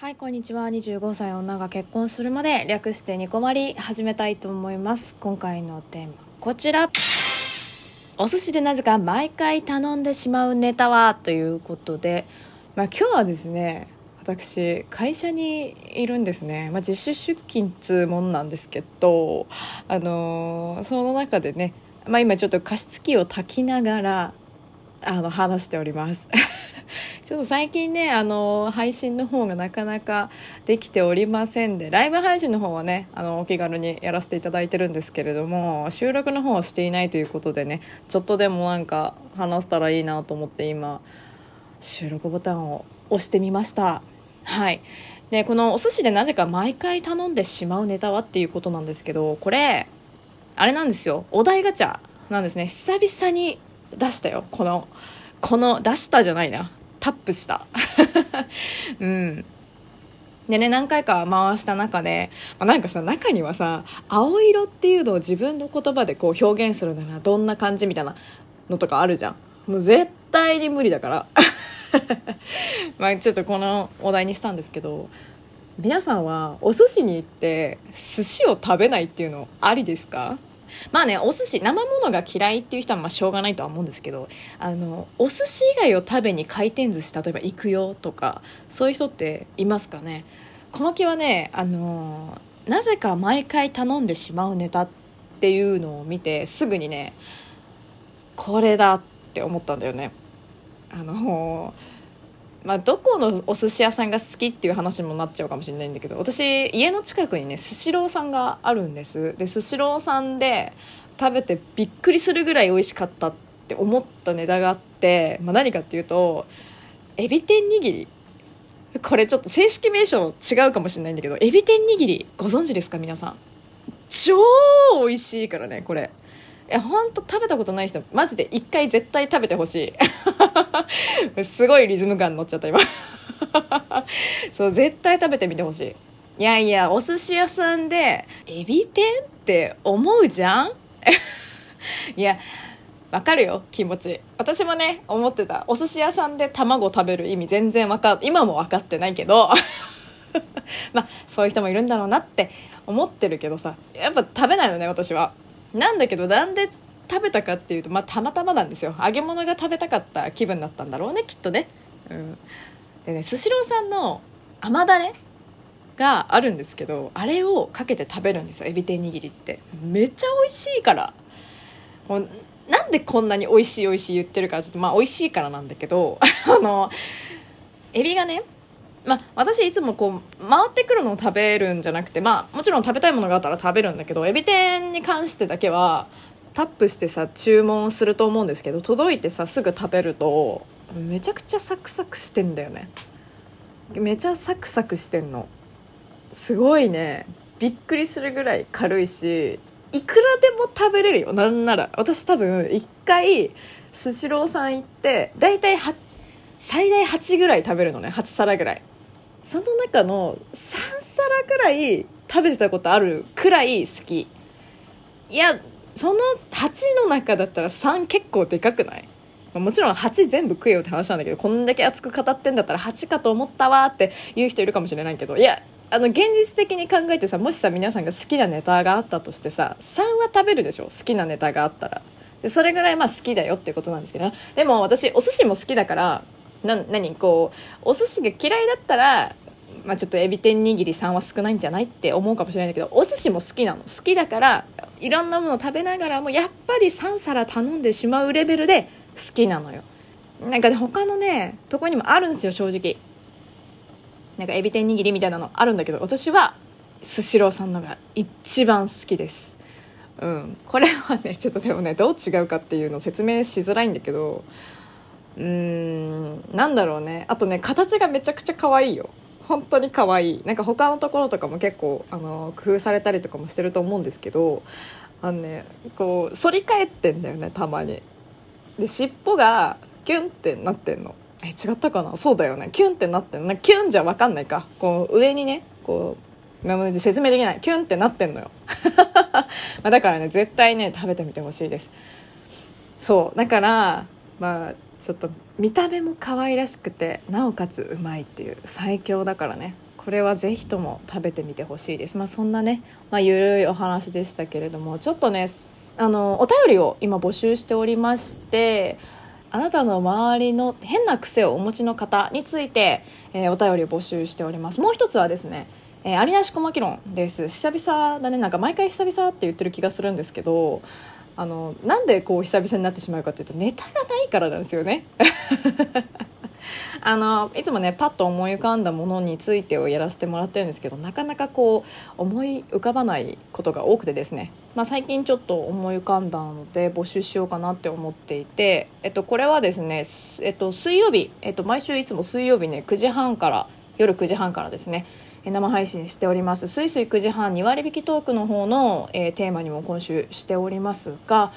はいこんにちは。25歳女が結婚するまで略してニコマリ始めたいと思います。今回のテーマこちら。お寿司でなぜか毎回頼んでしまうネタはということで、まあ、今日はですね私会社にいるんですね、まあ、自主出勤っつうもんなんですけどあのーその中でね、まあ、今ちょっと加湿器を炊きながらあの話しております。ちょっと最近ねあの配信の方がなかなかできておりませんでライブ配信の方はねあのお気軽にやらせていただいてるんですけれども収録の方はしていないということでねちょっとでもなんか話せたらいいなと思って今収録ボタンを押してみました。はい。でこのお寿司でなぜか毎回頼んでしまうネタはっていうことなんですけどこれあれなんですよ。お題ガチャなんですね。久々に出したよ。このこの出したじゃないな。タップした。うん。でね何回か回した中で、まあ、なんかさ中にはさ青色っていうのを自分の言葉でこう表現するならどんな感じみたいなのとかあるじゃん。もう絶対に無理だから。まあちょっとこのお題にしたんですけど皆さんはお寿司に行って寿司を食べないっていうのありですか？まあねお寿司生ものが嫌いっていう人はまあしょうがないとは思うんですけどあのお寿司以外を食べに回転寿司例えば行くよとかそういう人っていますかね。小牧はねあのなぜか毎回頼んでしまうネタっていうのを見てすぐにねこれだって思ったんだよね。あのまあ、どこのお寿司屋さんが好きっていう話にもなっちゃうかもしれないんだけど私家の近くにねスシローさんがあるんです。でスシローさんで食べてびっくりするぐらい美味しかったって思ったネタがあって、まあ、何かっていうとエビ天握り。これちょっと正式名称違うかもしれないんだけどエビ天握りご存知ですか皆さん。超美味しいからねこれ。いやほんと食べたことない人マジで一回絶対食べてほしい。すごいリズム感乗っちゃった今。そう絶対食べてみてほしい。いやいやお寿司屋さんでエビ天って思うじゃん？いやわかるよ気持ち。私もね思ってた。お寿司屋さんで卵食べる意味全然わか今も分かってないけど。まあそういう人もいるんだろうなって思ってるけどさ。やっぱ食べないのね私は。なんだけどなんで食べたかっていうとまあたまたまなんですよ。揚げ物が食べたかった気分だったんだろうねきっとね。うん。でねスシローさんの甘だれがあるんですけどあれをかけて食べるんですよエビ天握りって。めっちゃ美味しいから。もうなんでこんなに美味しい美味しい言ってるかちょっとまあ美味しいからなんだけど あのエビがねまあ、私いつもこう回ってくるのを食べるんじゃなくてまあもちろん食べたいものがあったら食べるんだけどエビ天に関してだけはタップしてさ注文すると思うんですけど届いてさすぐ食べるとめちゃくちゃサクサクしてんだよね。めちゃサクサクしてんの。すごいね。びっくりするぐらい軽いしいくらでも食べれるよ。なんなら。私多分一回スシローさん行って大体最大8ぐらい食べるのね。8皿ぐらい。その中の3皿くらい食べてたことあるくらい好き。いやその8の中だったら3結構でかくない？もちろん8全部食えよって話なんだけどこんだけ熱く語ってんだったら8かと思ったわって言う人いるかもしれないけど。いやあの現実的に考えてさもしさ皆さんが好きなネタがあったとしてさ3は食べるでしょ？好きなネタがあったら。でそれぐらいまあ好きだよってことなんですけどでも私お寿司も好きだからな何こうお寿司が嫌いだったら、まあ、ちょっとエビ天握り3は少ないんじゃないって思うかもしれないんだけどお寿司も好きなの。好きだからいろんなものを食べながらもやっぱり3皿頼んでしまうレベルで好きなのよ。なんかね他のねとこにもあるんですよ正直。なんかエビ天握りみたいなのあるんだけど私はスシローさんのが一番好きです。うん。これはねちょっとでもねどう違うかっていうのを説明しづらいんだけどうんなんだろうね。あとね形がめちゃくちゃ可愛いよ。本当に可愛い。なんか他のところとかも結構あの工夫されたりとかもしてると思うんですけどあのねこう反り返ってんだよねたまに。で尻尾がキュンってなってんの。え違ったかな？そうだよね。キュンってなってんの。キュンじゃ分かんないか。こう上にねこう今まで説明できない。キュンってなってんのよ。まだからね絶対ね食べてみてほしいです。そう。だからまあちょっと見た目も可愛らしくてなおかつうまいっていう最強だからね。これはぜひとも食べてみてほしいです。まあそんなね、まあ、ゆるいお話でしたけれどもちょっとねあのお便りを今募集しておりましてあなたの周りの変な癖をお持ちの方について、えー、お便りを募集しております。もう一つはですねえー、ありなしこまき論です。久々だね。なんか毎回久々って言ってる気がするんですけどあのなんでこう久々になってしまうかというとネタがいからなんですよね。あのいつもねパッと思い浮かんだものについてをやらせてもらってるんですけどなかなかこう思い浮かばないことが多くてですね、まあ、最近ちょっと思い浮かんだので募集しようかなって思っていて、えっと、これはですね、えっと、水曜日、えっと、毎週いつも水曜日ね9時半から夜9時半からですね生配信しております「すいすい9時半2割引きトーク」の方の、えー、テーマにも今週しておりますが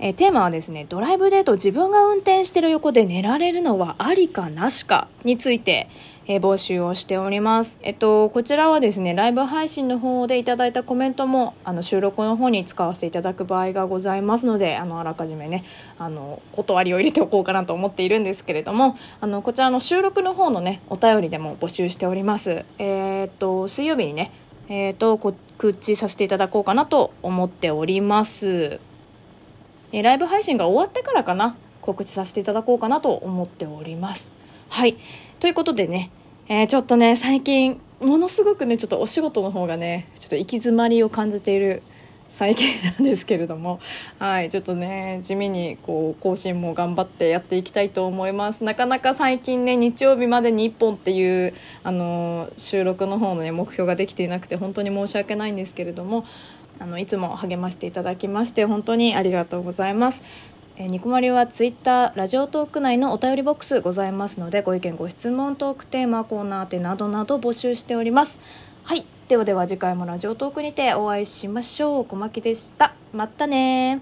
えー、テーマはですねドライブデート自分が運転してる横で寝られるのはありかなしかについて、えー、募集をしておりますえっとこちらはですねライブ配信の方でいただいたコメントもあの収録の方に使わせていただく場合がございますのであのあらかじめねあの断りを入れておこうかなと思っているんですけれどもあのこちらの収録の方のねお便りでも募集しておりますえー、っと水曜日にねえーと、と告知させていただこうかなと思っております。えライブ配信が終わってからかな告知させていただこうかなと思っております。はい。ということでね、えー、ちょっとね最近ものすごくねちょっとお仕事の方がねちょっと行き詰まりを感じている最近なんですけれども。はい。ちょっとね地味にこう更新も頑張ってやっていきたいと思います。なかなか最近ね日曜日までに1本っていうあの収録の方のね目標ができていなくて本当に申し訳ないんですけれども。あのいつも励ましていただきまして本当にありがとうございます。えー、ニコマリはツイッターラジオトーク内のお便りボックスございますのでご意見ご質問トークテーマコーナーてなどなど募集しております。はいではでは次回もラジオトークにてお会いしましょう。小牧でした。またね